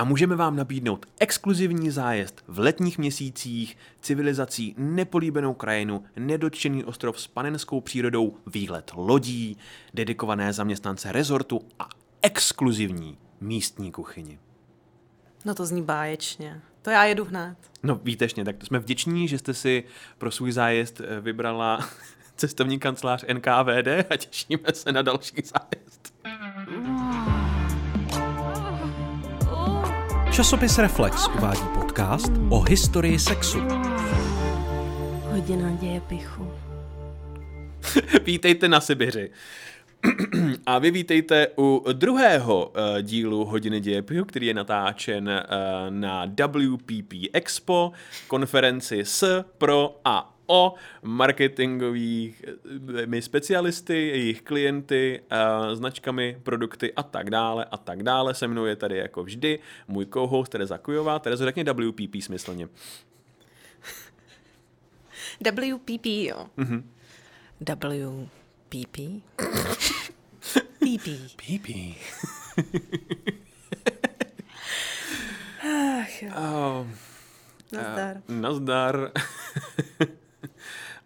a můžeme vám nabídnout exkluzivní zájezd v letních měsících, civilizací, nepolíbenou krajinu, nedotčený ostrov s panenskou přírodou, výlet lodí, dedikované zaměstnance rezortu a exkluzivní místní kuchyni. No to zní báječně. To já jedu hned. No výtečně, tak jsme vděční, že jste si pro svůj zájezd eh, vybrala cestovní kancelář NKVD a těšíme se na další zájezd. Časopis Reflex uvádí podcast o historii sexu. Hodina děje pichu. Vítejte na Sibiři. A vy vítejte u druhého uh, dílu Hodiny dějepichu, který je natáčen uh, na WPP Expo, konferenci s, pro a o marketingovými specialisty, jejich klienty, uh, značkami, produkty a tak dále a tak dále. Se mnou je tady jako vždy můj co-host Tereza Kujová. Terezo, řekni WPP smyslně. WPP, jo. Mm-hmm. WPP? PP. PP. Ach, jo. Oh, Nazdar. Uh, nazdar.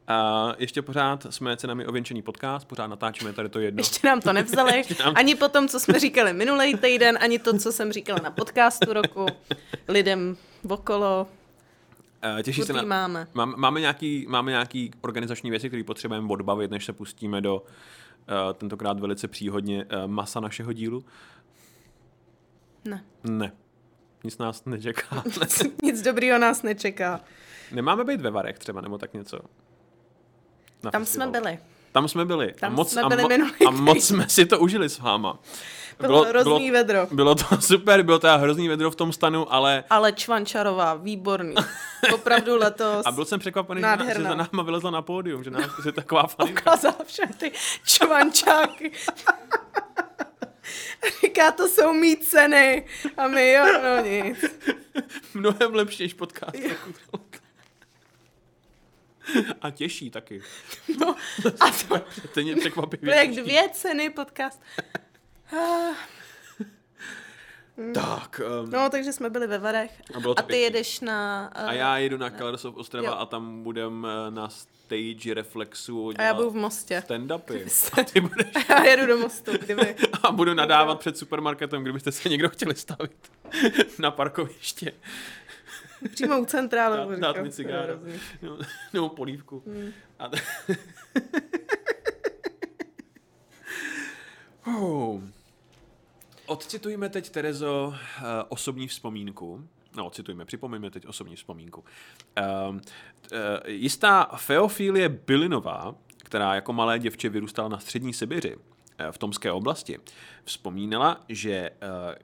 A ještě pořád jsme cenami ověnčený podcast, pořád natáčíme tady to jedno. Ještě nám to nevzali, nám- ani po tom, co jsme říkali minulý týden, ani to, co jsem říkala na podcastu roku, lidem okolo. Těší se na... máme. Mám, máme, nějaký, máme nějaký organizační věci, které potřebujeme odbavit, než se pustíme do uh, tentokrát velice příhodně uh, masa našeho dílu? Ne, Ne. Nic nás nečeká. Ne. nic dobrýho nás nečeká. Nemáme být ve Varech třeba, nebo tak něco? Na Tam festival. jsme byli. Tam jsme byli. Tam a moc, jsme a, byli mo- minulý a moc jsme si to užili s váma. Bylo hrozný vedro. Bylo to super, bylo to hrozný vedro v tom stanu, ale Ale Čvančarová, výborný. Opravdu letos a byl jsem překvapený, že, na, že Nádherná. za náma vylezla na pódium, že nás je taková faninka. ukázala všechny ty čvančáky. Říká, to jsou mý ceny. A my jo, no nic. Mnohem lepší než podcast. A těžší taky. No, a to, To je to překvapivě. je jak dvě ceny podcast. Ah, Tak, um, No, takže jsme byli ve Varech. A bylo to A ty pěkný. jedeš na... a já jedu na of Ostrava Jo. a tam budem eh, na stage Reflexu A já budu v Mostě. stand-upy. A ty budeš A já jedu do mostu, kdyby... a budu nadávat před supermarketem, kdybyste se někdo chtěli stavit na parkoviště. Přímo u centrálu. Dát, dát mi cigáro. hrozný. Nebo, nebo polívku. Hmm. A t- oh. Odcitujme teď, Terezo, eh, osobní vzpomínku. No, odcitujme, připomeňme teď osobní vzpomínku. Um, jistá Feofilie Bylinová, která jako malé děvče vyrůstala na střední Sibiři, v Tomské oblasti, vzpomínala, že eh,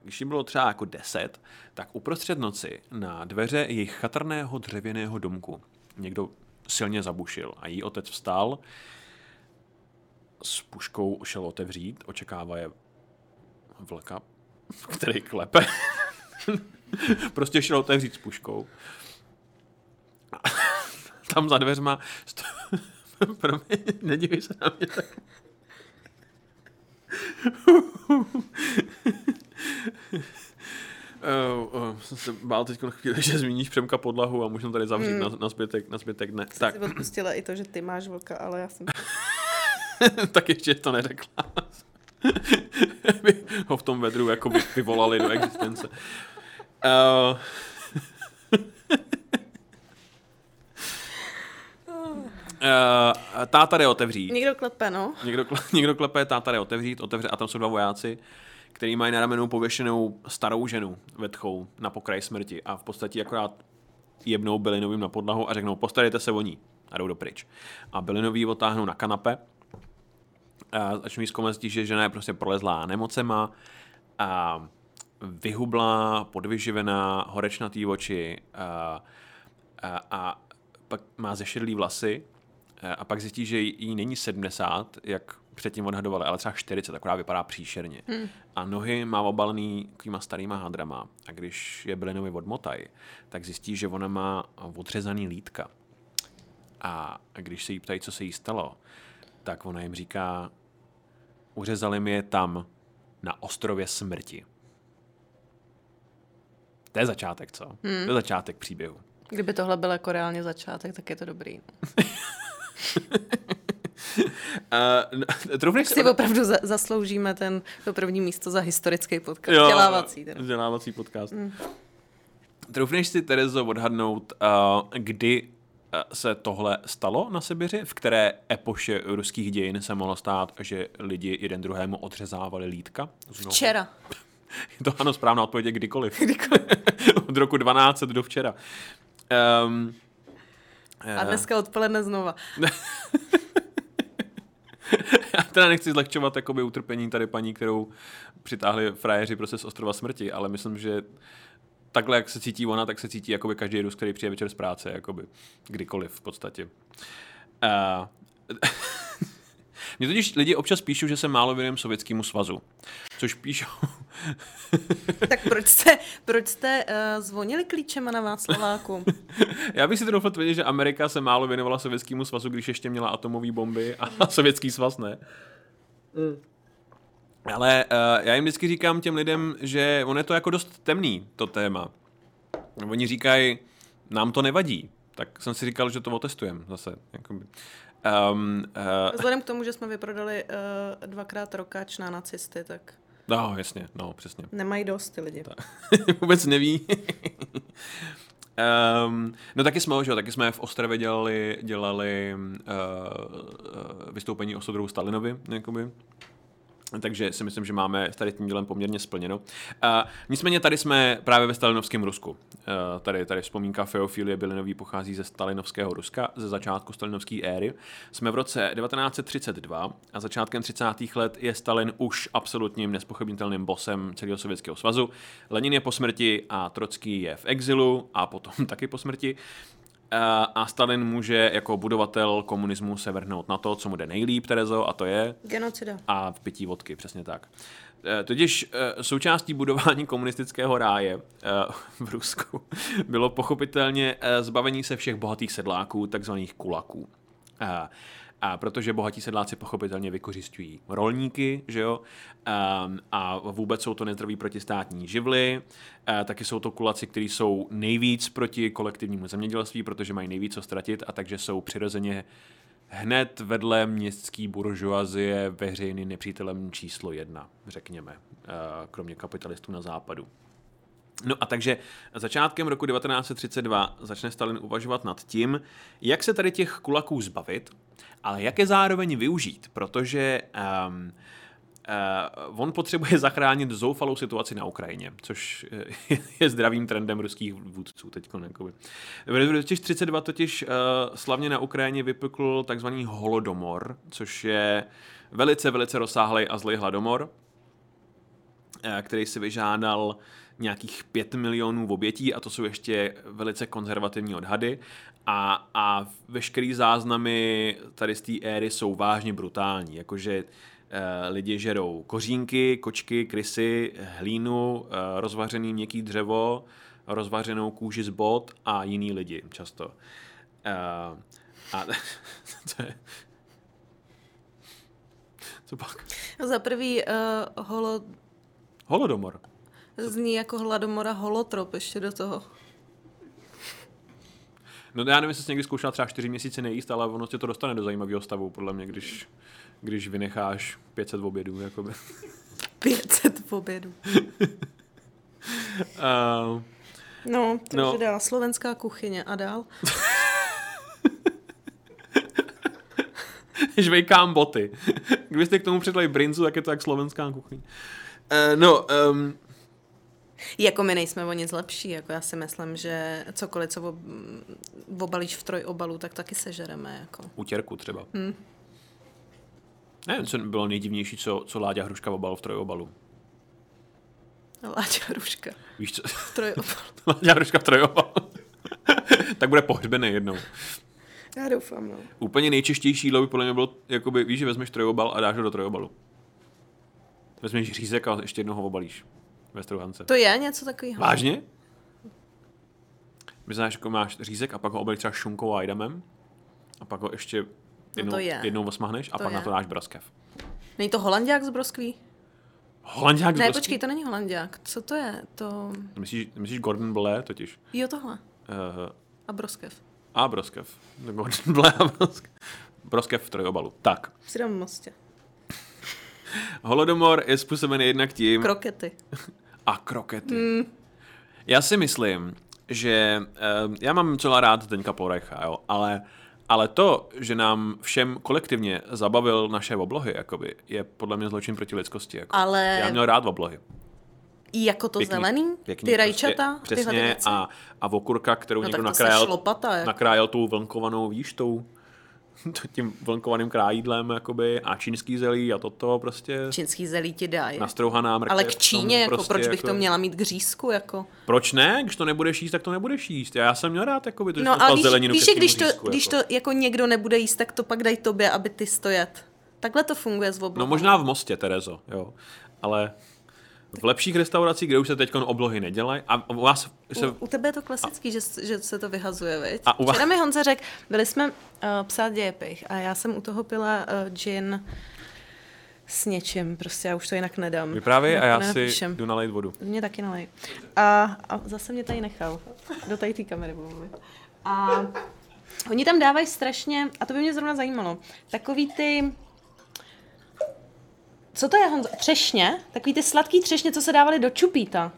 když jim bylo třeba jako deset, tak uprostřed noci na dveře jejich chatrného dřevěného domku někdo silně zabušil a jí otec vstal, s puškou šel otevřít, očekává je vlka, který klepe. prostě šel otevřít s puškou. Tam za dveřma sto... Promiň, nedívej se na mě tak. Uh, uh, jsem se bál teď chvíli, že zmíníš Přemka podlahu a můžu tady zavřít hmm. na, na, zbytek, na zbytek dne. Tak. Tak, Si odpustila i to, že ty máš vlka, ale já jsem... tak ještě to neřekla. By ho v tom vedru jako vyvolali do existence. Uh, Uh, táta jde otevřít. Někdo klepe, no. Někdo, někdo klepe, táta jde otevřít, otevře a tam jsou dva vojáci, který mají na ramenu pověšenou starou ženu vetchou na pokraji smrti a v podstatě akorát jebnou Bylinovým na podlahu a řeknou postarejte se o ní a jdou dopryč. A Bylinový otáhnou na kanape a začnou jí že žena je prostě prolezlá nemocema a vyhublá, podvyživená, horečnatý oči a, a, a pak má zešedlý vlasy eh, a pak zjistí, že jí není 70, jak předtím odhadovali, ale třeba 40, akorát vypadá příšerně. Hmm. A nohy má obalený takovýma starýma hadrama. A když je Bylinovi odmotaj, tak zjistí, že ona má odřezaný lítka. A když se jí ptají, co se jí stalo, tak ona jim říká, uřezali mi je tam, na ostrově smrti. To je začátek, co? Hmm. To je začátek příběhu. Kdyby tohle byl jako reálně začátek, tak je to dobrý. Uh, troufneš Si opravdu za, zasloužíme ten, to první místo za historický podcast. Jo, vzdělávací. Teda. Vzdělávací podcast. Mm. Troufneš si, Terezo, odhadnout, uh, kdy se tohle stalo na Sibiři? V které epoše ruských dějin se mohlo stát, že lidi jeden druhému odřezávali lítka? Znovu? Včera. to ano, správná odpověď je kdykoliv. kdykoliv. Od roku 12 do včera. Um, a dneska odpoledne znova. Já teda nechci zlehčovat jakoby utrpení tady paní, kterou přitáhli frajeři prostě z ostrova smrti, ale myslím, že takhle, jak se cítí ona, tak se cítí jakoby každý Rus, který přijde večer z práce, jakoby kdykoliv v podstatě. Uh, Mě totiž lidi občas píšou, že se málo věnujem Sovětskému svazu. Což píšou... tak proč jste, proč jste uh, zvonili klíčema na Václaváku? Já bych si to doufal tvrdit, že Amerika se málo věnovala Sovětskému svazu, když ještě měla atomové bomby a Sovětský svaz ne. Mm. Ale uh, já jim vždycky říkám těm lidem, že on je to jako dost temný, to téma. Oni říkají, nám to nevadí. Tak jsem si říkal, že to otestujeme zase. Jakoby. Um, uh, Vzhledem k tomu, že jsme vyprodali uh, dvakrát rokáč na nacisty, tak... No, jasně, no, přesně. Nemají dost ty lidi. Vůbec neví. um, no taky jsme, že taky jsme v Ostravě dělali, dělali uh, vystoupení o Sodru Stalinovi, jakoby. Takže si myslím, že máme tady tím dílem poměrně splněno. Uh, nicméně tady jsme právě ve stalinovském Rusku. Uh, tady, tady vzpomínka Feofilie Bylinový pochází ze stalinovského Ruska, ze začátku stalinovské éry. Jsme v roce 1932 a začátkem 30. let je Stalin už absolutním nespochybnitelným bosem celého Sovětského svazu. Lenin je po smrti a Trocký je v exilu a potom taky po smrti. Eh, a Stalin může jako budovatel komunismu se vrhnout na to, co mu jde nejlíp, Terezo, a to je... Genocida. A v pití vodky, přesně tak. Eh, totiž eh, součástí budování komunistického ráje v Rusku bylo pochopitelně zbavení se všech bohatých sedláků, takzvaných kulaků. A protože bohatí sedláci pochopitelně vykořišťují rolníky, že jo, um, a vůbec jsou to nezdraví protistátní živly, uh, taky jsou to kulaci, kteří jsou nejvíc proti kolektivnímu zemědělství, protože mají nejvíc co ztratit a takže jsou přirozeně hned vedle městský buržoazie veřejný nepřítelem číslo jedna, řekněme, uh, kromě kapitalistů na západu. No a takže začátkem roku 1932 začne Stalin uvažovat nad tím, jak se tady těch kulaků zbavit, ale jak je zároveň využít, protože um, Uh, on potřebuje zachránit zoufalou situaci na Ukrajině, což je, je zdravým trendem ruských vůdců teď. V roce 1932 totiž uh, slavně na Ukrajině vypukl takzvaný holodomor, což je velice, velice rozsáhlý a zlý hladomor, uh, který si vyžádal nějakých 5 milionů obětí a to jsou ještě velice konzervativní odhady a, a veškerý záznamy tady z té éry jsou vážně brutální, jakože e, lidi žerou kořínky, kočky, krysy, hlínu, e, rozvařený měkký dřevo, rozvařenou kůži z bot a jiný lidi často. E, a co je? Co pak? Za prvý uh, holo... Holodomor. Zní jako hladomora holotrop ještě do toho. No já nevím, jestli jsi někdy zkoušel třeba čtyři měsíce nejíst, ale ono tě to dostane do zajímavého stavu, podle mě, když, když vynecháš 500 obědů. Jakoby. 500 obědů. uh, no, takže no. dál. Slovenská kuchyně a dál. Žvejkám boty. Kdybyste k tomu přidali brinzu, tak je to jak slovenská kuchyň. Uh, no, um, jako my nejsme o nic lepší, jako já si myslím, že cokoliv, co ob, obalíš v trojobalu, tak taky sežereme. Jako. Utěrku třeba. Hmm. Ne, co bylo nejdivnější, co, co Láďa Hruška obal v trojobalu. Láďa Hruška. Víš co? V trojobalu. Láďa Hruška v trojobalu. tak bude pohřbený jednou. Já doufám, no. Úplně nejčeštější jídlo by podle mě bylo, jakoby, víš, že vezmeš trojobal a dáš ho do trojobalu. Vezmeš řízek a ještě jednoho obalíš ve struhance. To je něco takového. Vážně? My znáš, jako máš řízek a pak ho obalíš třeba šunkou a jdemem a pak ho ještě jednou, no je. jednou osmahneš a to pak je. na to dáš broskev. Není to holandiák z broskví? Holandiák z Ne, Brosky? počkej, to není holandiák. Co to je? To... Myslíš, myslíš Gordon Blair totiž? Jo, tohle. Uh, A broskev. a Broskev. Gordon Blair a Broskev. Broskev v trojobalu. Tak. V mostě. Holodomor je způsoben jednak tím... Krokety. a krokety. Mm. Já si myslím, že uh, já mám celá rád Zdeňka Polreicha, jo, ale, ale to, že nám všem kolektivně zabavil naše oblohy, jakoby, je podle mě zločin proti lidskosti. Jako. Ale- Já měl rád oblohy. I jako to Pěkný, zelený? pěkný, ty rajčata? Prostě, tyhle ty přesně, a, a okurka, kterou No někdo nakrájel, šlopata, jako. nakrájel tou vlnkovanou výštou, tím vlnkovaným krájídlem, jakoby, a čínský zelí a toto prostě. Čínský zelí ti dají. Nastrouhaná mrkev. Ale k Číně, jako, prostě proč bych jako- to měla mít k řízku, jako? Proč ne? Když to nebudeš jíst, tak to nebudeš jíst. Já jsem měl rád, jakoby, to, že No ale víš, zeleninu víš když, to, řízku, když jako. to jako někdo nebude jíst, tak to pak dají tobě, aby ty stojet. Takhle to funguje s No oblohou. možná v Mostě, Terezo, jo. Ale v lepších restauracích, kde už se teď oblohy nedělají, a u vás se... U, u tebe je to klasický, že, že se to vyhazuje, viď? A u vás- Včera mi Honza řekl, byli jsme uh, psát dějepich a já jsem u toho pila uh, gin s něčím, prostě já už to jinak nedám. Vyprávěj a já si jdu nalejt vodu. Mě taky nalej. A, a zase mě tady nechal. Do tady té kamery budu mluvit. A oni tam dávají strašně, a to by mě zrovna zajímalo, takový ty... Co to je, Honzo? Třešně? Takový ty sladký třešně, co se dávali do čupíta.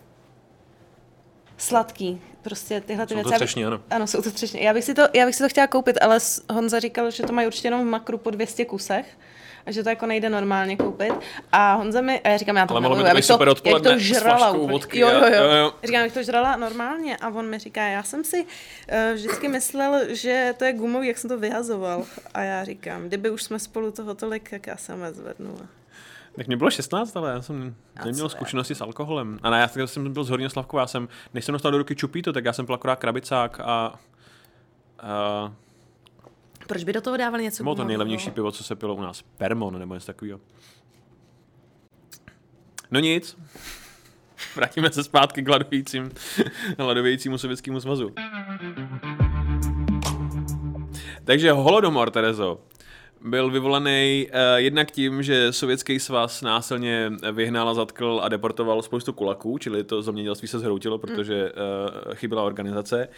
Sladký. Prostě tyhle ty Jsou to věci. Bych- třešně, ano. Ano, jsou to třešně. Já bych, si to, já bych si to chtěla koupit, ale Honza říkal, že to mají určitě jenom v makru po 200 kusech a že to jako nejde normálně koupit. A Honza mi, a já říkám, já to Ale mohlo by miluju, to bych to, super to žrala vodky Jo, jo, jo. jo, jo. Říkám, bych to žrala normálně a on mi říká, já jsem si uh, vždycky myslel, že to je gumový, jak jsem to vyhazoval. A já říkám, kdyby už jsme spolu toho tolik, jak já jsem je zvednula. Tak mě bylo 16, ale já jsem A neměl zkušenosti s alkoholem. A ne, já jsem byl z Horního Slavku, já jsem, než jsem dostal do ruky čupíto, tak já jsem pil akorát krabicák a, a Proč by do toho dávali něco bylo to nejlevnější pivo, co se pilo u nás. Permon nebo něco takového. No nic. Vrátíme se zpátky k hladovějícím, hladovějícímu sovětskému svazu. Takže holodomor, Terezo, byl vyvolaný uh, jednak tím, že Sovětský svaz násilně vyhnal a zatkl a deportoval spoustu kulaků, čili to zemědělství se zhroutilo, protože uh, chyběla organizace,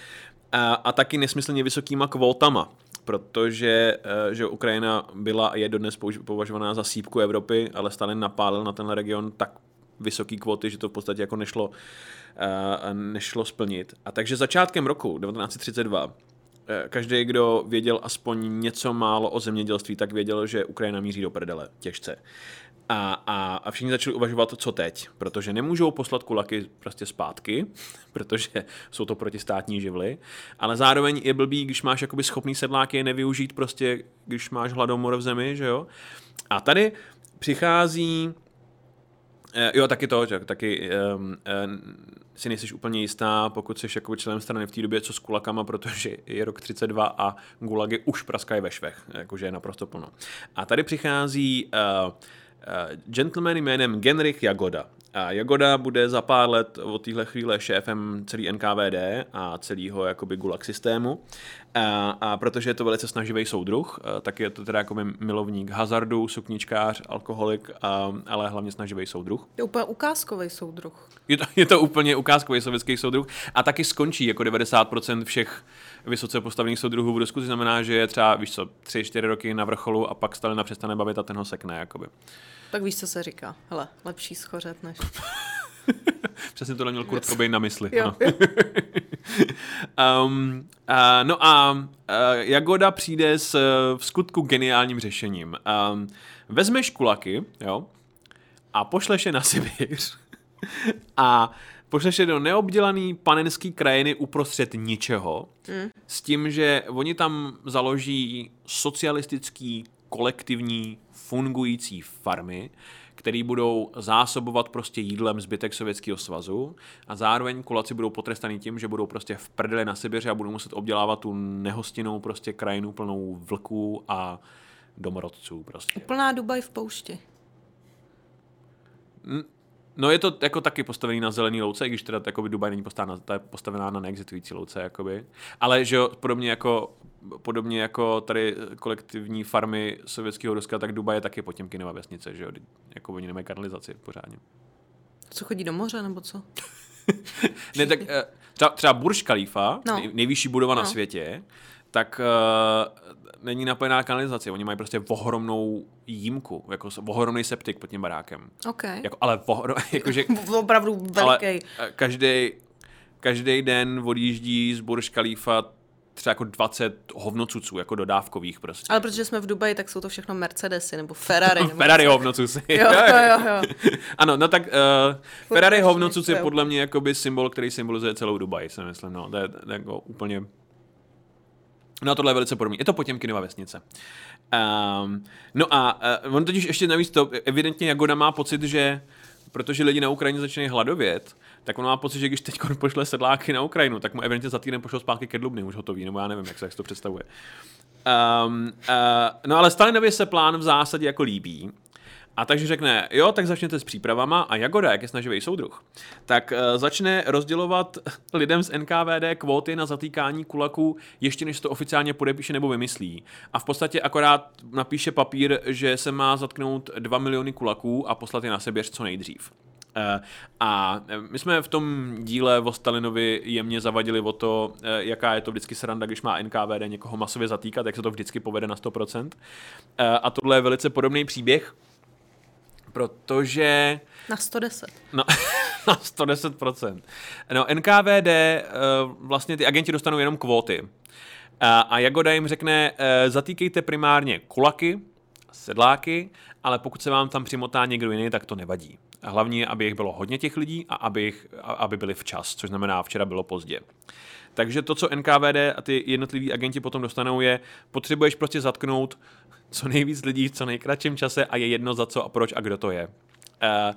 a, a taky nesmyslně vysokýma kvótama, protože uh, že Ukrajina byla a je dodnes považovaná za sípku Evropy, ale Stalin napálil na tenhle region tak vysoký kvóty, že to v podstatě jako nešlo, uh, nešlo splnit. A takže začátkem roku 1932 eh, každý, kdo věděl aspoň něco málo o zemědělství, tak věděl, že Ukrajina míří do prdele těžce. A, a, a všichni začali uvažovat, co teď, protože nemůžou poslat kulaky prostě zpátky, protože jsou to protistátní živly, ale zároveň je blbý, když máš jakoby schopný sedlák je nevyužít prostě, když máš hladomor v zemi, že jo. A tady přichází Eh, Jo, taky to, taky um, um, si nejsi úplně jistá, pokud jsi jako členem strany v té době, co s kulakama, protože je rok 32 a gulagy už praskají ve švech, jakože je naprosto plno. A tady přichází uh, uh, gentleman jménem Genrich Jagoda. A Jagoda bude za pár let od téhle chvíle šéfem celý NKVD a celého jakoby gulag systému. A, a protože je to velice snaživý soudruh, tak je to teda jako milovník hazardu, sukničkář, alkoholik, a, ale hlavně snaživý soudruh. Je úplně ukázkový soudruh. Je to, je to úplně ukázkový sovětský soudruh a taky skončí jako 90% všech vysoce postavených soudruhů v Rusku, to znamená, že je třeba, víš co, 3-4 roky na vrcholu a pak Stalina přestane bavit a ten ho sekne, jakoby. Tak víš, co se říká. Hele, lepší schořet než... Přesně tohle měl Kurt Cobain na mysli. Jo, ano. um, uh, no a uh, Jagoda přijde s uh, v skutku geniálním řešením. Um, vezmeš kulaky, jo, a pošleš je na Sibíř a pošleš je do neobdělaný panenský krajiny uprostřed ničeho, mm. s tím, že oni tam založí socialistický, kolektivní, fungující farmy, který budou zásobovat prostě jídlem zbytek Sovětského svazu a zároveň kulaci budou potrestaný tím, že budou prostě v prdeli na Sibiři a budou muset obdělávat tu nehostinnou prostě krajinu plnou vlků a domorodců prostě. Plná Dubaj v poušti. No je to jako taky postavený na zelený louce, i když teda jakoby Dubaj není postavená, ta je postavená na neexistující louce, jakoby. Ale že jo, podobně jako, podobně jako tady kolektivní farmy sovětského Ruska, tak Dubaj je taky Potěmkinova vesnice, že jo, jako oni nemají kanalizaci pořádně. Co chodí do moře, nebo co? Ne, tak eh, třeba, třeba Burj Khalifa, No. nej, nejvyšší budova na No. světě, tak uh, není napojená kanalizace. Oni mají prostě ohromnou jímku, jako ohromný septik pod tím barákem. OK. Jako, ale ohro, jakože, Opravdu ale veliký. každý, každý den odjíždí z Burj Khalifa třeba jako 20 hovnocuců, jako dodávkových prostě. Ale protože jsme v Dubaji, tak jsou to všechno Mercedesy nebo Ferrari. Nebo Ferrari hovnocuci. Jo, jo, jo, jo. Ano, no tak uh, Ferrari strašně hovnocuc je podle mě jakoby symbol, který symbolizuje celou Dubaj, si myslím, no, to je, to je jako úplně... No tohle je velice podobné. Je to Potěmkinova vesnice. Um, no a uh, on totiž ještě navíc to, evidentně Jagoda má pocit, že protože lidi na Ukrajině začínají hladovět, tak on má pocit, že když teď pošle sedláky na Ukrajinu, tak mu evidentně za týden pošlo zpátky ke Dlubny, už hotový, nebo já nevím, jak se jak si to představuje. Um, uh, no ale Stalinovi se plán v zásadě jako líbí. A takže řekne, jo, tak začněte s přípravama a Jagoda, jak je snaživý soudruh, tak uh, začne rozdělovat lidem z NKVD kvóty na zatýkání kulaků, ještě než to oficiálně podepíše nebo vymyslí. A v podstatě akorát napíše papír, že se má zatknout 2 miliony kulaků a poslat je na Sibiř co nejdřív. Eh, A eh, my jsme v tom díle o Stalinovi jemně zavadili o to, eh, jaká je to vždycky sranda, když má NKVD někoho masově zatýkat, jak se to vždycky povede na 100%. Eh, A tohle je velice podobný příběh, protože Na 110. No, na 110%. No, NKVD, eh, vlastně ty agenti dostanou jenom kvóty. A, a Jagoda jim řekne, eh, zatýkejte primárně kulaky, sedláky, ale pokud se vám tam přimotá někdo jiný, tak to nevadí. A hlavně, je, aby jich bylo hodně těch lidí a aby, jich, aby byli včas, což znamená, včera bylo pozdě. Takže to, co NKVD a ty jednotliví agenti potom dostanou, je, potřebuješ prostě zatknout co nejvíc lidí v co nejkratším čase a je jedno za co a proč a kdo to je. Eh,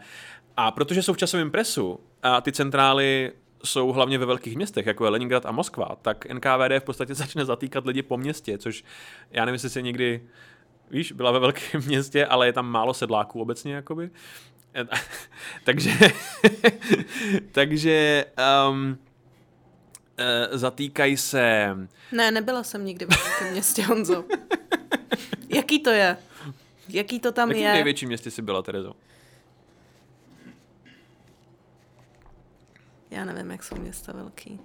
A protože jsou v časovém presu a ty centrály jsou hlavně ve velkých městech, jako je Leningrad a Moskva, tak NKVD v podstatě začne zatýkat lidi po městě, což já nevím, jestli se někdy, víš, byla ve velkém městě, ale je tam málo sedláků obecně, jakoby. Eh, takže, takže um, zatýkají se Ne, nebyla jsem nikdy v velkém městě, Honzo. Jaký to je? Jaký to tam Jaký je? největší městě jsi byla, Terezo? Já nevím, jak jsou města velký.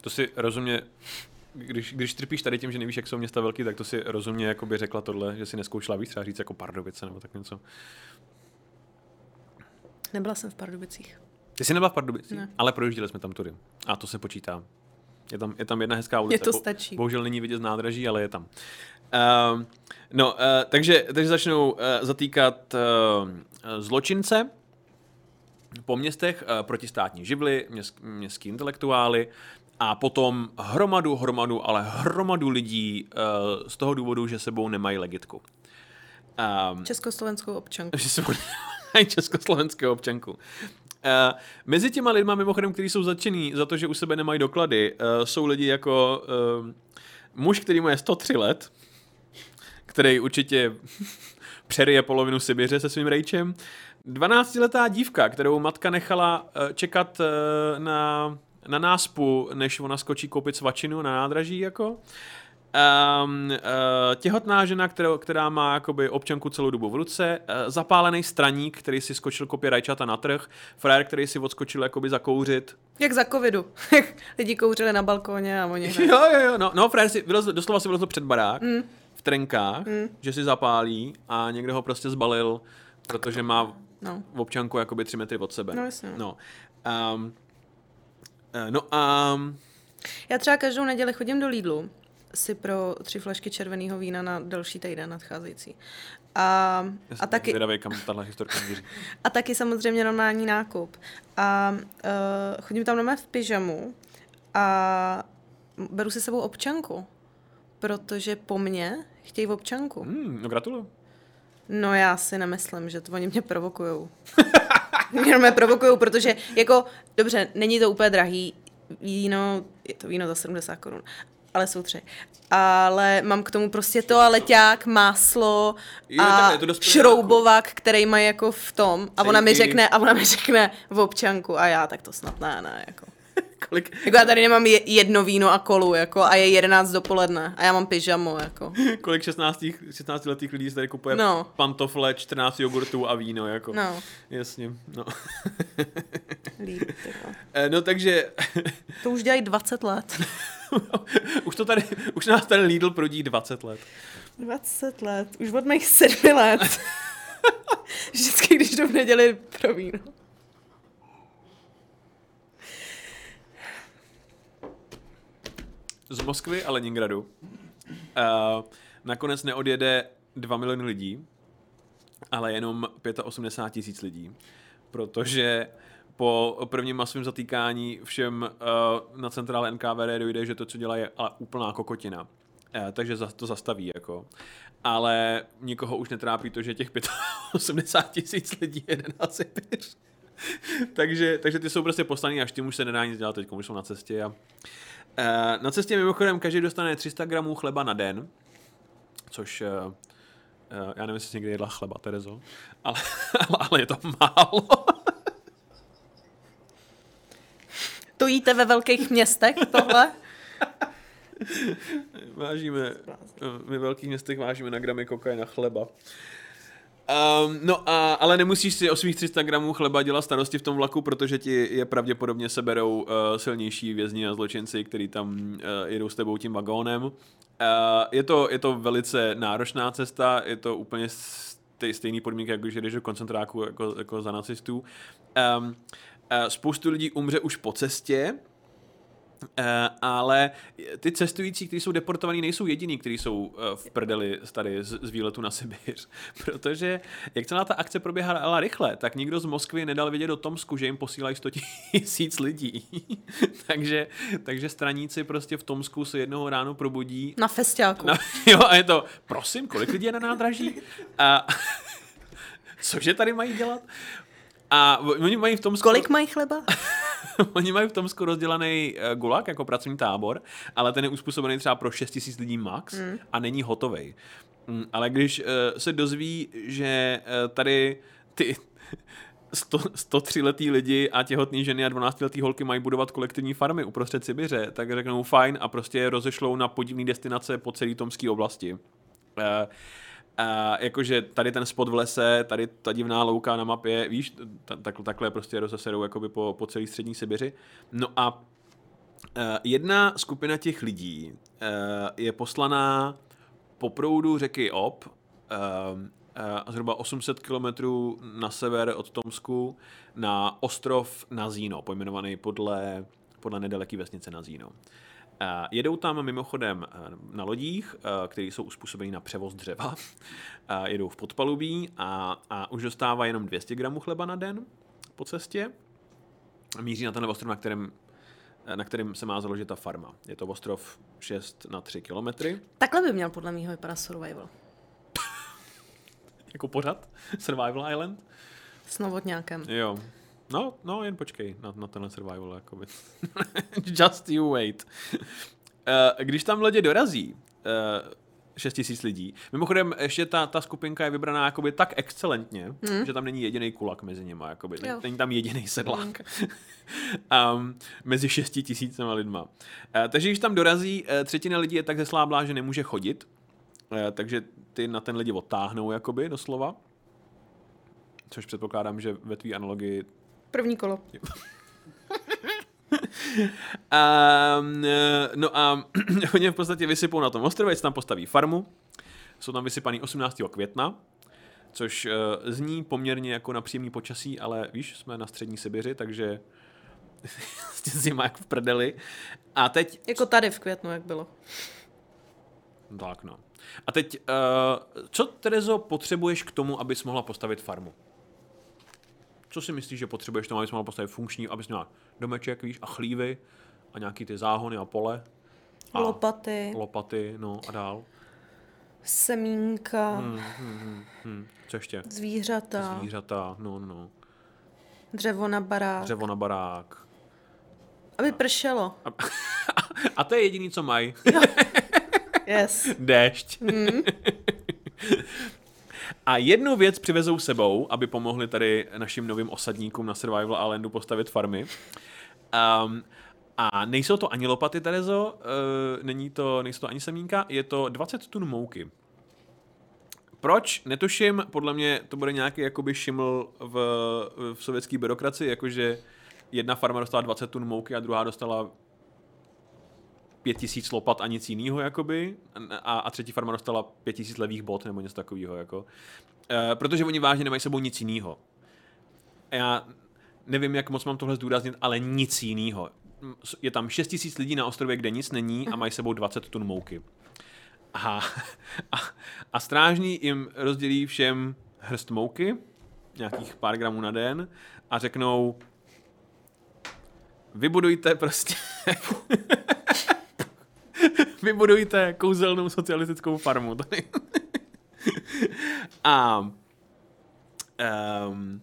To si rozumně, když, když trpíš tady tím, že nevíš, jak jsou města velký, tak to si rozumně jako by řekla tohle, že si neskoušela víc třeba říct jako Pardubice nebo tak něco. Nebyla jsem v Pardubicích. Ty jsi nebyla v Pardubicích, Ne. ale projížděli jsme tam tudy. A to se počítá. Je tam, je tam jedna hezká ulice. to Bo- stačí. Bohužel není vidět z nádraží, ale je tam. Uh, no, uh, takže, takže začnou uh, zatýkat uh, zločince po městech, uh, protistátní živly, měst, městský intelektuály a potom hromadu, hromadu, ale hromadu lidí uh, z toho důvodu, že sebou nemají legitku. Um, Československou občanku. že se mají československého občanku. Uh, mezi těma lidma, mimochodem, kteří jsou zatčený za to, že u sebe nemají doklady, uh, jsou lidi jako uh, muž, který mu je 103 let, který určitě přeryje polovinu Sibiře se svým rejčem, 12-letá dívka, kterou matka nechala uh, čekat uh, na, na náspu, než ona skočí koupit svačinu na nádraží, jako. Um, uh, těhotná žena, kterou, která má jakoby občanku celou dobu v ruce, uh, zapálený straník, který si skočil kopě rajčata na trh, frajer, který si odskočil jakoby zakouřit. Jak za covidu. Lidi kouřili na balkóně a oni. Jo, jo, jo, no, no frajer si vylezl, doslova si vylezl před barák mm. v trenkách, mm. že si zapálí a někdo ho prostě zbalil, protože má No. občanku jakoby tři metry od sebe. No, jasně. No, um, uh, no um, Já třeba každou neděli chodím do Lidlu si pro tři flašky červeného vína na další týden nadcházející. A, a, taky, Zvědavý, kam tahle historka míří. a taky samozřejmě normální nákup. A uh, chodím tam doma v pyžamu a beru si sebou občanku, protože po mně chtějí občanku. Hmm, no gratuluju. No já si nemyslím, že to oni mě provokujou. Jenom mě provokujou, protože jako, dobře, není to úplně drahý víno, je to víno za 70 korun, ale jsou tři. Ale mám k tomu prostě máslo Jo, a takhle, je to dost šroubovák, který mají jako v tom a ona mi řekne, a ona mi řekne v občanku a já tak to snad ne, ne, jako. Kolik, Jako já tady nemám je- jedno víno a kolu, jako, a je 11 dopoledne a já mám pyžamo, jako. kolik 16, 16 letých lidí si tady kupuje No. pantofle, 14 jogurtů a víno, jako. No, Jasně, no. líp. Eh, no takže, To už dělají 20 let. už to tady, už nás ten Lidl prodí 20 let. 20 let, už od mých sedmi let. Vždycky, když jdu v neděli pro víno. Z Moskvy a Leningradu uh, nakonec neodjede 2 miliony lidí, ale jenom 85 tisíc lidí, protože po prvním masovém zatýkání všem uh, na centrále NKVD dojde, že to, co dělá, je ale úplná kokotina. Uh, takže za, to zastaví, jako. Ale nikoho už netrápí to, že těch 85 tisíc lidí jede na Sibir. takže, takže ty jsou prostě poslaný, až tím už se nedá nic dělat teď, už jsou na cestě a Na cestě mimochodem každý dostane 300 gramů chleba na den, což eh, eh, já nevím, jestli jsi někdy jedla chleba, Terezo, ale, ale je to málo. To jíte ve velkých městech, tohle? Vážíme, eh, my v velkých městech vážíme na gramy kokaina chleba. Um, no a, ale nemusíš si o svých 300 gramů chleba dělat starosti v tom vlaku, protože ti je pravděpodobně seberou uh, silnější vězni a zločinci, kteří tam uh, jedou s tebou tím vagónem. Uh, je, to, je to velice náročná cesta, je to úplně stej, stejný podmínky, jako když jdeš do koncentráku jako, jako za nacistů. Um, uh, spoustu lidí umře už po cestě, ale ty cestující, kteří jsou deportovaní, nejsou jediní, kteří jsou uh, v prdeli tady z, z výletu na Sibiř. Protože jak celá ta akce proběhala rychle, tak nikdo z Moskvy nedal vědět do Tomsku, že jim posílají 100 tisíc lidí. takže, takže straníci prostě v Tomsku se jednoho ráno probudí. Na festiáku. No, jo, a je to, prosím, kolik lidí je na nádraží? A, cože tady mají dělat? A oni mají v Tomsku... Kolik mají chleba? Oni mají v Tomsku rozdělaný uh, gulag jako pracovní tábor, ale ten je uspůsobený třeba pro 6 000 lidí max mm. a není hotovej. Mm, ale když uh, se dozví, že uh, tady ty 100, 103 letý lidi a těhotný ženy a 12 letý holky mají budovat kolektivní farmy uprostřed Sibiře, tak řeknou fajn a prostě je rozešlou na podivné destinace po celé tomské oblasti. Uh, a jakože tady ten spot v lese, tady ta divná louka na mapě, víš, tak, takhle prostě rozeserou jakoby po, po celé střední Sibiři. No a uh, jedna skupina těch lidí uh, je poslaná po proudu řeky Ob, uh, zhruba 800 kilometrů na sever od Tomsku, na ostrov Nazíno, pojmenovaný podle, podle nedaleké vesnice Nazíno. Uh, jedou tam mimochodem uh, na lodích, uh, které jsou uspůsobeny na převoz dřeva. Jedou v podpalubí a, a už dostává jenom 200 gramů chleba na den po cestě. Míří na tenhle ostrov, na kterém, na kterém se má založit ta farma. Je to ostrov 6 na 3 kilometry. Takhle by měl podle mého vypadat survival. Jako pořad? Survival Island? S novotňákem. Jo. No, no, jen počkej na, na tenhle survival, jakoby. Just you wait. Uh, když tam lodě dorazí, uh, 6 tisíc lidí. Mimochodem, ještě ta, ta skupinka je vybraná jakoby tak excelentně, hmm. že tam není jediný kulak mezi nimi, jakoby. Jo. Není tam jediný sedlák. um, mezi 6 tisícema lidma. Uh, takže když tam dorazí, uh, třetina lidí je tak zesláblá, že nemůže chodit, uh, takže ty na ten lidi odtáhnou, jakoby, doslova. Což předpokládám, že ve tvý analogii První kolo. Um, no a oni v podstatě vysypou na tom ostrově, tam postaví farmu. Jsou tam vysypaný 18. května, což uh, zní poměrně jako na příjemný počasí, ale víš, jsme na střední Sibiři, takže zima jak v prdeli. A teď... Jako tady v květnu, jak bylo. Tak no. A teď, uh, co Terezo potřebuješ k tomu, abys mohla postavit farmu? Co si myslíš, že potřebuješ tomu, abys mohla postavit funkční, abys měla domeček, víš, a chlívy a nějaký ty záhony a pole? A Lopaty, lopaty, no a dál. semínka, Hmm, hmm, hmm, hmm. Co ještě? zvířata, Zvířata, no, no. dřevo na barák. Dřevo na barák. Aby pršelo. A, a to je jediný, co mají. Yes. Déšť. A jednu věc přivezou sebou, aby pomohli tady našim novým osadníkům na Survival Islandu postavit farmy. Um, A nejsou to ani lopaty, Terezo, uh, není to, nejsou to ani semínka, je to 20 tun mouky. Proč? Netuším, podle mě to bude nějaký jakoby šiml v, v sovětské byrokraci, jakože jedna farma dostala 20 tun mouky a druhá dostala pět tisíc lopat a nic jiného, jakoby, a, a třetí farma dostala pět tisíc levých bot nebo něco takového, jako. E, protože oni vážně nemají sebou nic jiného. Já nevím, jak moc mám tohle zdůraznit, ale nic jiného. Je tam 6 tisíc lidí na ostrově, kde nic není a mají sebou 20 tun mouky. A, a, a strážní jim rozdělí všem hrst mouky, nějakých pár gramů na den, a řeknou, vybudujte prostě vybudujte kouzelnou socialistickou farmu. Tady. A um,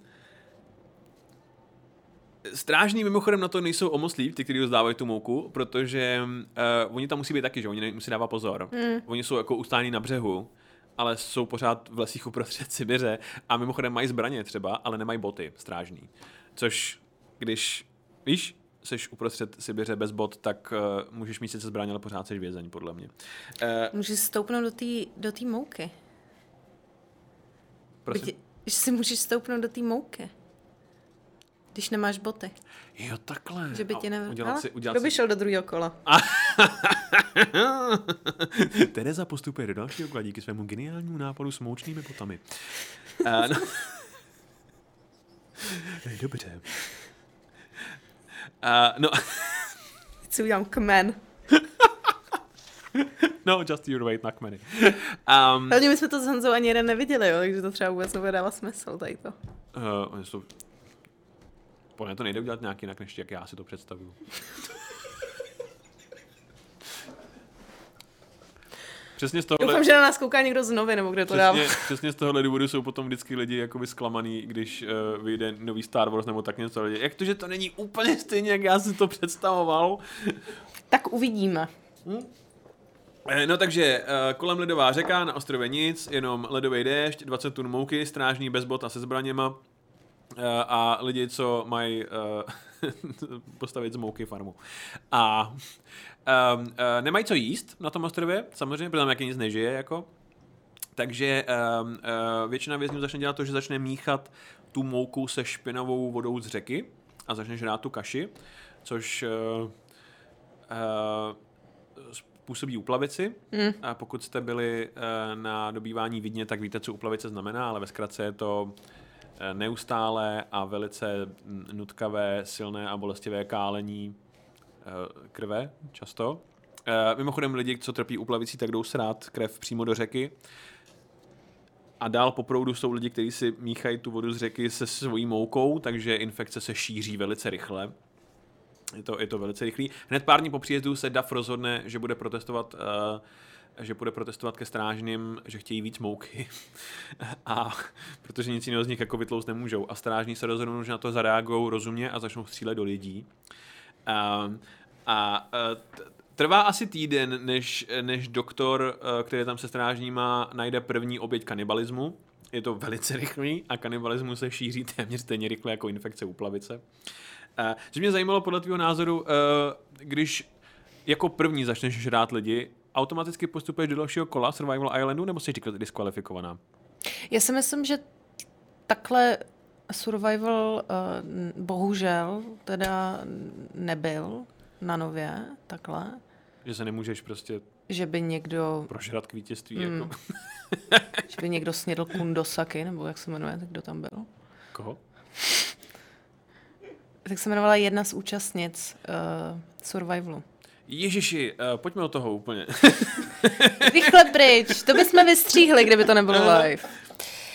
Strážní mimochodem na to nejsou omoslí, ty, kteří rozdávají tu mouku, protože uh, oni tam musí být taky, že oni musí dávat pozor. Mm. Oni jsou jako ustání na břehu, ale jsou pořád v lesích uprostřed Sibiře a mimochodem mají zbraně třeba, ale nemají boty strážní. Což, když, víš, seš uprostřed Sibiře bez bot, tak uh, můžeš mít sice zbraně, ale pořád seš vězeň, podle mě. Uh, můžeš stoupnout do té do tý mouky. Prosím? Byť, že si můžeš stoupnout do té mouky. Když nemáš boty. Jo, takhle. Že by ti nevím. Udělat si, udělat Kdo by šel do druhého kola? Tereza postupuje do dalšího kola díky svému geniálnímu nápadu s moučnými botami. Uh, no. Dobře. Uh, no. Si udělám kmen. no, just your weight na kmeny. Um, Hlavně my jsme to s Honzou ani jeden neviděli, jo, takže to třeba vůbec nebude smysl, tady to. Uh, jsou... Podle to nejde udělat nějak jinak, než jak já si to představuju. Přesně z tohohle... Doufám, že na nás kouká někdo z novy, nebo kde to přesně, dává. Přesně z tohohle důvodu jsou potom vždycky lidi jakoby zklamaný, když uh, vyjde nový Star Wars nebo tak něco. Lidi. Jak to, že to není úplně stejně, jak já si to představoval? Tak uvidíme. Hm? No takže uh, kolem ledová řeka, na ostrově nic, jenom ledový déšť, 20 tun mouky, strážní bez bot a se zbraněma a lidi, co mají uh, postavit z mouky farmu. A Um, uh, nemají co jíst na tom ostrově, samozřejmě, protože tam jaký nic nežije, jako. Takže um, uh, většina vězňů začne dělat to, že začne míchat tu mouku se špinavou vodou z řeky a začne žrát tu kaši, což uh, uh, působí uplavici. Mm. A pokud jste byli uh, na dobývání vidně, tak víte, co uplavice znamená, ale ve zkratce je to neustále a velice nutkavé, silné a bolestivé kálení Eh, krve často. Eh, mimochodem lidi, co trpí uplavicí, tak jdou srát krev přímo do řeky. A dál po proudu jsou lidi, kteří si míchají tu vodu z řeky se svojí moukou, takže infekce se šíří velice rychle. Je to, je to velice rychlý. Hned pár dní po příjezdu se DAF rozhodne, že bude protestovat uh, že bude protestovat ke strážným, že chtějí víc mouky. a protože nic jiného z nich jako vytloust nemůžou. A strážní se rozhodnou, že na to zareagují rozumně a začnou střílet do lidí. A uh, trvá asi týden, než, než doktor, uh, který tam se strážníma, najde první oběť kanibalismu. Je to velice rychlý a kanibalismus se šíří téměř stejně rychle jako infekce úplavice. Uh, což mě zajímalo podle tvého názoru, uh, když jako první začneš žrát lidi, automaticky postupuješ do dalšího kola Survival Islandu, nebo jsi diskvalifikovaná? Já si myslím, že takhle Survival uh, bohužel teda nebyl na nově, takhle. Že se nemůžeš prostě že by někdo... Prožrat k vítězství, mm. jako. že by někdo snědl kundosaky, nebo jak se jmenuje, tak kdo tam byl? Koho? tak se jmenovala jedna z účastnic uh, Survivalu. Ježiši, uh, pojďme od toho úplně. Rychle pryč, to bychom vystříhli, kdyby to nebylo live.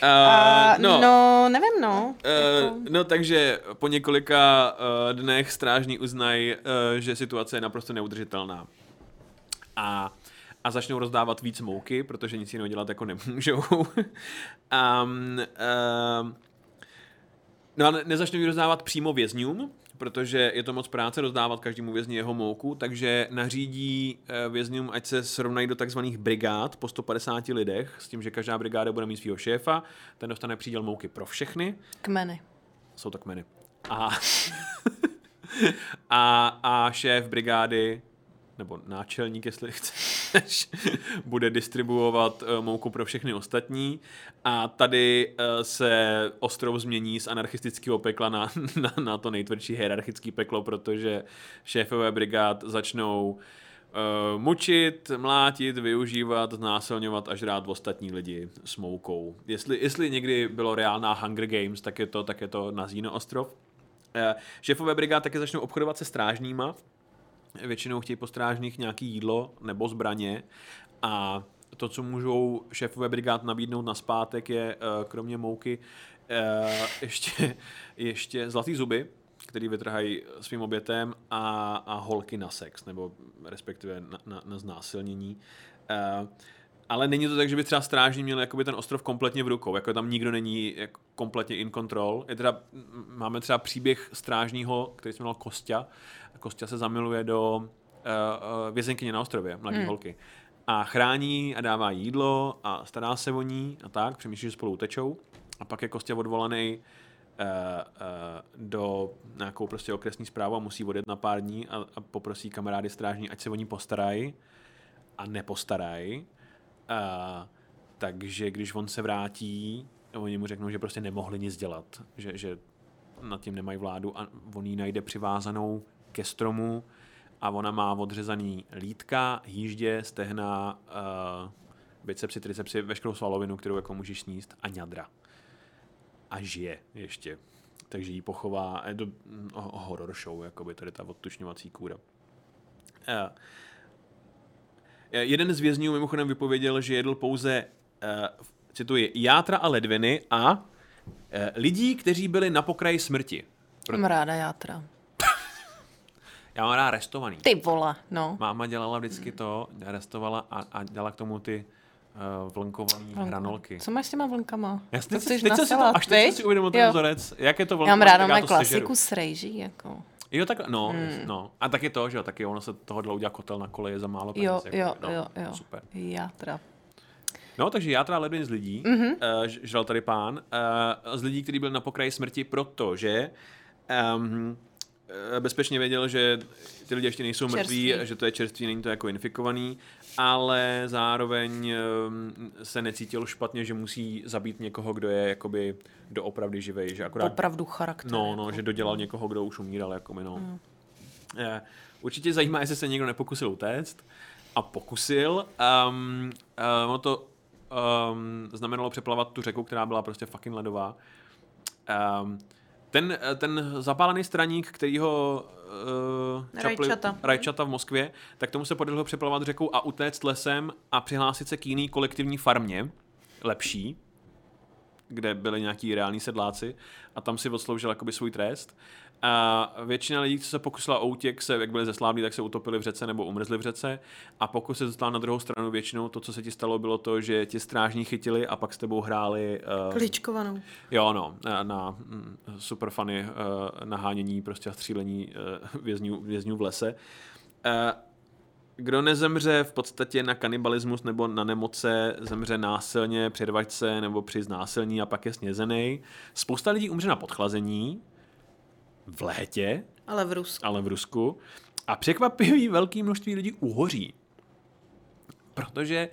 Uh, no, no, nevím, no. Uh, jako... No, takže po několika uh, dnech strážní uznají, uh, že situace je naprosto neudržitelná. A, a začnou rozdávat víc mouky, protože nic jiného dělat jako nemůžou. um, uh, no a nezačnou ji rozdávat přímo vězňům, protože je to moc práce rozdávat každému vězni jeho mouku, takže nařídí eh, vězňům, ať se srovnají do takzvaných brigád po 150 lidech, s tím, že každá brigáda bude mít svého šéfa, ten dostane příděl mouky pro všechny. Kmeny. Jsou to kmeny. A a, a šéf brigády nebo náčelník, jestli chceš, bude distribuovat uh, mouku pro všechny ostatní a tady uh, se ostrov změní z anarchistického pekla na, na, na to nejtvrdší hierarchické peklo, protože šéfové brigád začnou uh, mučit, mlátit, využívat, znásilňovat a žrát ostatní lidi s moukou. Jestli, jestli někdy bylo reálná Hunger Games, tak je to, tak je to na Zíno ostrov. Uh, šéfové brigád také začnou obchodovat se strážníma, většinou chtějí po strážných nějaký jídlo nebo zbraně a to, co můžou šéfové brigád nabídnout na zpátek, je eh, kromě mouky eh, ještě, ještě zlatý zuby, který vytrhají svým obětem a, a holky na sex, nebo respektive na, na, na znásilnění. Uh, ale není to tak, že by třeba strážní měl jakoby ten ostrov kompletně v rukou, jako tam nikdo není jako kompletně in control. Je teda, máme třeba příběh strážního, který se jmenoval Kostya. Kostya se zamiluje do uh, uh, vězenkyně na ostrově, mladé hmm. holky. A chrání a dává jídlo a stará se o ní a tak, přemýšlí, že spolu tečou. A pak je Kostya odvolaný uh, uh, do nějakou prostě okresní zprávu a musí odjet na pár dní a, a poprosí kamarády strážní, ať se o ní postarají a nepostarají Uh, takže když on se vrátí, oni mu řeknou, že prostě nemohli nic dělat, že, že nad tím nemají vládu a on ji najde přivázanou ke stromu a ona má odřezaný lítka, jíždě, stehna, uh, bicepsy, tricepsy, veškerou svalovinu, kterou jako můžeš sníst a ňadra. A žije ještě. Takže ji pochová, je to horror show, jakoby tady ta odtušňovací kůra. Uh, jeden z vězňů mimochodem vypověděl, že jedl pouze, uh, cituji, játra a ledviny a uh, lidí, kteří byli na pokraji smrti. Mám ráda játra. Já mám rád restovaný. Ty vole, no. Máma dělala vždycky to, restovala a, a dělala k tomu ty uh, vlnkované hranolky. Co máš s těma vlnkama? Já teď, teď, teď si to, až teď si uvědomil ten vzorec, jak je to vlnkované. Já mám ráda klasiku s rejží, jako. Jo, tak, no, hmm. no. A taky to, že jo, taky ono se toho udělat kotel na koleje za málo peněz. Jo, jako, jo, no, jo, jo. Super. Játra. No, takže játra ledvin z lidí, mm-hmm. uh, žral tady pán, uh, z lidí, kteří byli na pokraji smrti, protože um, bezpečně věděl, že ty lidi ještě nejsou čerství. mrtví, že to je čerstvý, není to jako infikovaný, ale zároveň se necítil špatně, že musí zabít někoho, kdo je jakoby doopravdy živej. Že akorát, Opravdu charakter. No, no, jako. že dodělal někoho, kdo už umíral. Jakoby, no. Mm. Určitě zajímá, jestli se někdo nepokusil utéct. A pokusil. Um, um, to um, znamenalo přeplavat tu řeku, která byla prostě fucking ledová. Um, ten, ten zapálený straník, který ho uh, čapli, Rajčata. Rajčata v Moskvě, tak tomu se podařilo přeplavat řekou a utéct lesem a přihlásit se k jiný kolektivní farmě, lepší, kde byli nějaký reální sedláci a tam si odsloužil jakoby svůj trest. A většina lidí, co se pokusila o útěk, se, jak byli zesláblí, tak se utopili v řece nebo umrzli v řece. A pokud se dostal na druhou stranu, většinou to, co se ti stalo, bylo to, že ti strážní chytili a pak s tebou hráli... Uh, Kličkovanou. Jo, no, na, na mm, super funny uh, nahánění prostě a střílení uh, vězňů, vězňů v lese. Uh, kdo nezemře v podstatě na kanibalismus nebo na nemoce, zemře násilně při rvačce nebo při znásilní a pak je snězený. Spousta lidí umře na podchlazení v létě. Ale v Rusku. Ale v Rusku. A překvapivý velký množství lidí uhoří. Protože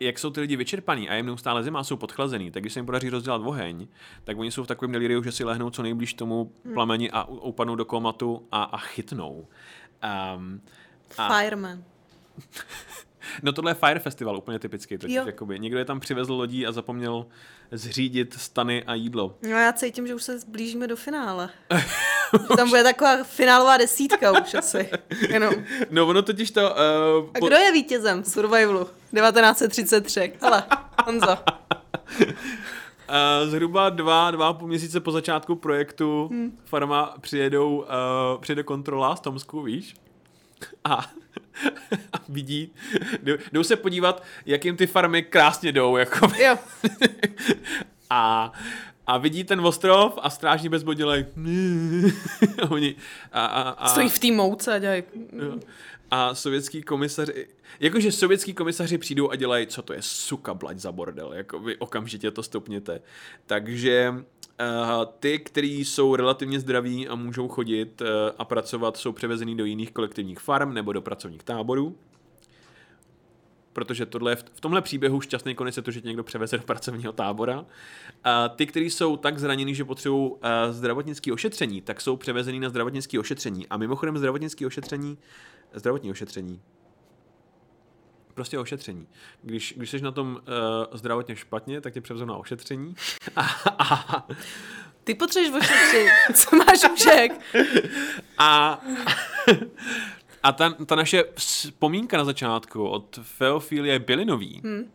jak jsou ty lidi vyčerpaní a jim neustále zima jsou podchlazený, tak když se jim podaří rozdělat oheň, tak oni jsou v takovém deliriu, že si lehnou co nejblíž tomu hmm. plameni a upadnou do komatu a, a chytnou. Um, a... Fireman. no tohle je Fire Festival, úplně typický. Totiž, jakoby. Někdo je tam přivezl lodí a zapomněl zřídit stany a jídlo. No já cítím, že už se zblížíme do finále. tam bude taková finálová desítka už asi. Jenom. No ono totiž to... Uh, a kdo je vítězem v Survivalu 1933? Hele, Honzo. Uh, zhruba dva, dva půl měsíce po začátku projektu hmm. farma přijedou, uh, přijede kontrola z Tomsku, víš? A, a vidí, jdou, jdou se podívat, jak jim ty farmy krásně jdou. Jako. Jo. a a vidí ten ostrov a strážní bez dělají oni a, a, a, Stojí v té mouce a dělají... a sovětský komisaři, jakože sovětský komisaři přijdou a dělají, co to je suka blať za bordel, jako vy okamžitě to stopněte. Takže Uh, ty, kteří jsou relativně zdraví a můžou chodit uh, a pracovat, jsou převezený do jiných kolektivních farm nebo do pracovních táborů. Protože tohle je v, v tomhle příběhu šťastný konec je to, že tě někdo převeze do pracovního tábora. A ty, kteří jsou tak zranění, že potřebují uh, zdravotnické ošetření, tak jsou převezený na zdravotnické ošetření. A mimochodem zdravotnické ošetření, zdravotní ošetření, prostě ošetření. Když, když jsi na tom uh, zdravotně špatně, tak tě převezou na ošetření. Ty potřebuješ ošetřit, co máš užek. a, a ta, ta naše vzpomínka na začátku od Feofilie Bylinový, hmm.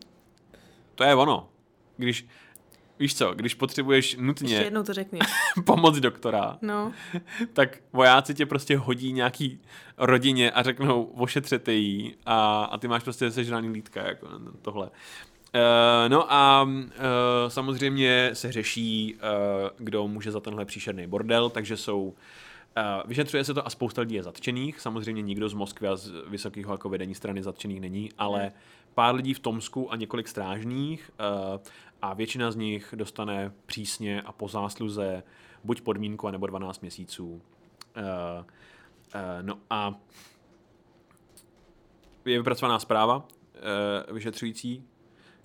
to je ono. Když, víš co, když potřebuješ Ještě nutně jednou to řekni. pomoc doktora, No. tak vojáci tě prostě hodí nějaký rodině a řeknou, ošetřete jí a, a ty máš prostě sežraný lítka, jako tohle. Uh, no a uh, samozřejmě se řeší, uh, kdo může za tenhle příšerný bordel, takže jsou uh, vyšetřuje se to a spousta lidí je zatčených. Samozřejmě nikdo z Moskvy a z vysokého jako vedení strany zatčených není, ale pár lidí v Tomsku a několik strážných uh, a většina z nich dostane přísně a po zásluze buď podmínku, anebo 12 měsíců. Uh, uh, no a je vypracovaná zpráva vyšetřující,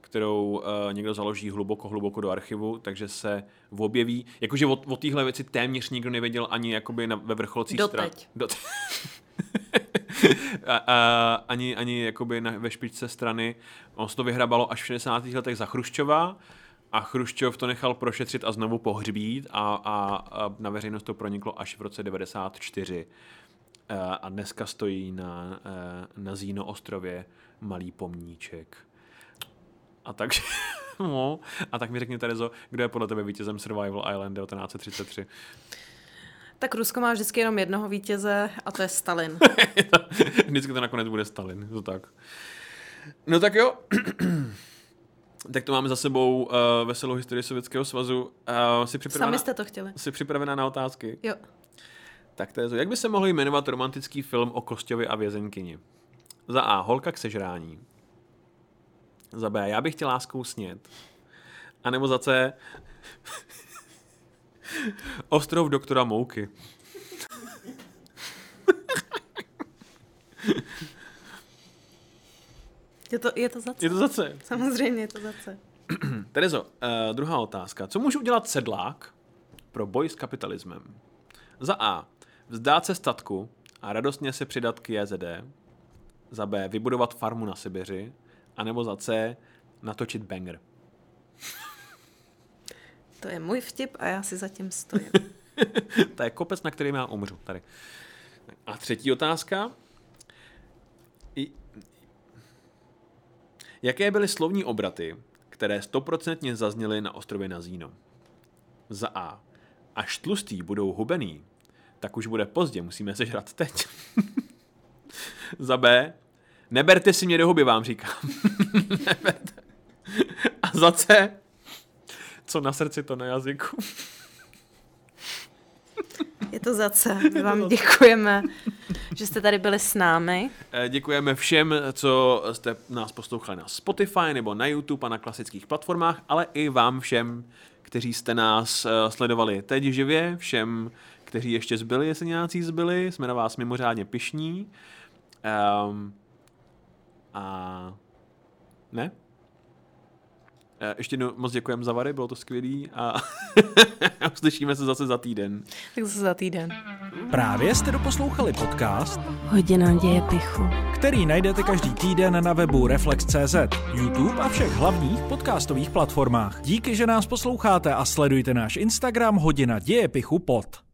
kterou uh, někdo založí hluboko, hluboko do archivu, takže se objeví, jakože o, o téhle věci téměř nikdo nevěděl ani jakoby na, ve vrcholcích stran. Doteď. Doteď. a, a, ani, ani jakoby na, ve špičce strany. On se to vyhrabalo až v 60. letech za Chruščova a Chruščov to nechal prošetřit a znovu pohřbít a, a, a na veřejnost to proniklo až v roce 94. Eh, A dneska stojí na, eh, na Zíno ostrově malý pomníček. A tak, no, a tak mi řekni, Terezo, kdo je podle tebe vítězem Survival Island 1933? Tak Rusko má vždycky jenom jednoho vítěze a to je Stalin. Vždycky to nakonec bude Stalin, to tak. No tak jo. tak to máme za sebou uh, veselou historii Sovětského svazu. Uh, jsi, připravená, Sami jste to chtěli. jsi připravená na otázky? Jo. Tak Terezo, jak by se mohl jmenovat romantický film o Kostěvi a vězenkyni? Za A. Holka k sežrání. Za B. Já bych tě láskou snět. A nebo za C. Ostrov doktora Mouky. Je to, je to za co? Je to za C. Samozřejmě je to za co. Terezo, uh, druhá otázka. Co může udělat sedlák pro boj s kapitalismem? Za A. Vzdát se statku a radostně se přidat k JZD. Za B. Vybudovat farmu na Sibiři. A nebo za C. Natočit banger. To je můj vtip a já si zatím stojím. to je kopec, na kterým já umřu. Tady. A třetí otázka. I... Jaké byly slovní obraty, které stoprocentně zazněly na ostrově Nazíno? Za A. Až tlustý budou hubený, tak už bude pozdě, musíme sežrat teď. Za B. Neberte si mě do huby, vám říkám. Neberte. A za C. Co na srdci, to na jazyku. Je to za co. My vám děkujeme, že jste tady byli s námi. Eh, Děkujeme všem, co jste nás poslouchali na Spotify nebo na YouTube a na klasických platformách, ale i vám všem, kteří jste nás eh, sledovali teď živě, všem, kteří ještě zbyli, jestli nějací zbyli, jsme na vás mimořádně pišní. Um, a ne? Eh, Ještě jednou moc děkujeme za Vary, bylo to skvělý a uslyšíme se zase za týden. Tak zase za týden. Právě jste doposlouchali podcast, Hodina děje pichu. který najdete každý týden na webu Reflex.cz, YouTube a všech hlavních podcastových platformách. Díky, že nás posloucháte a sledujte náš Instagram Hodina děje pichu pod.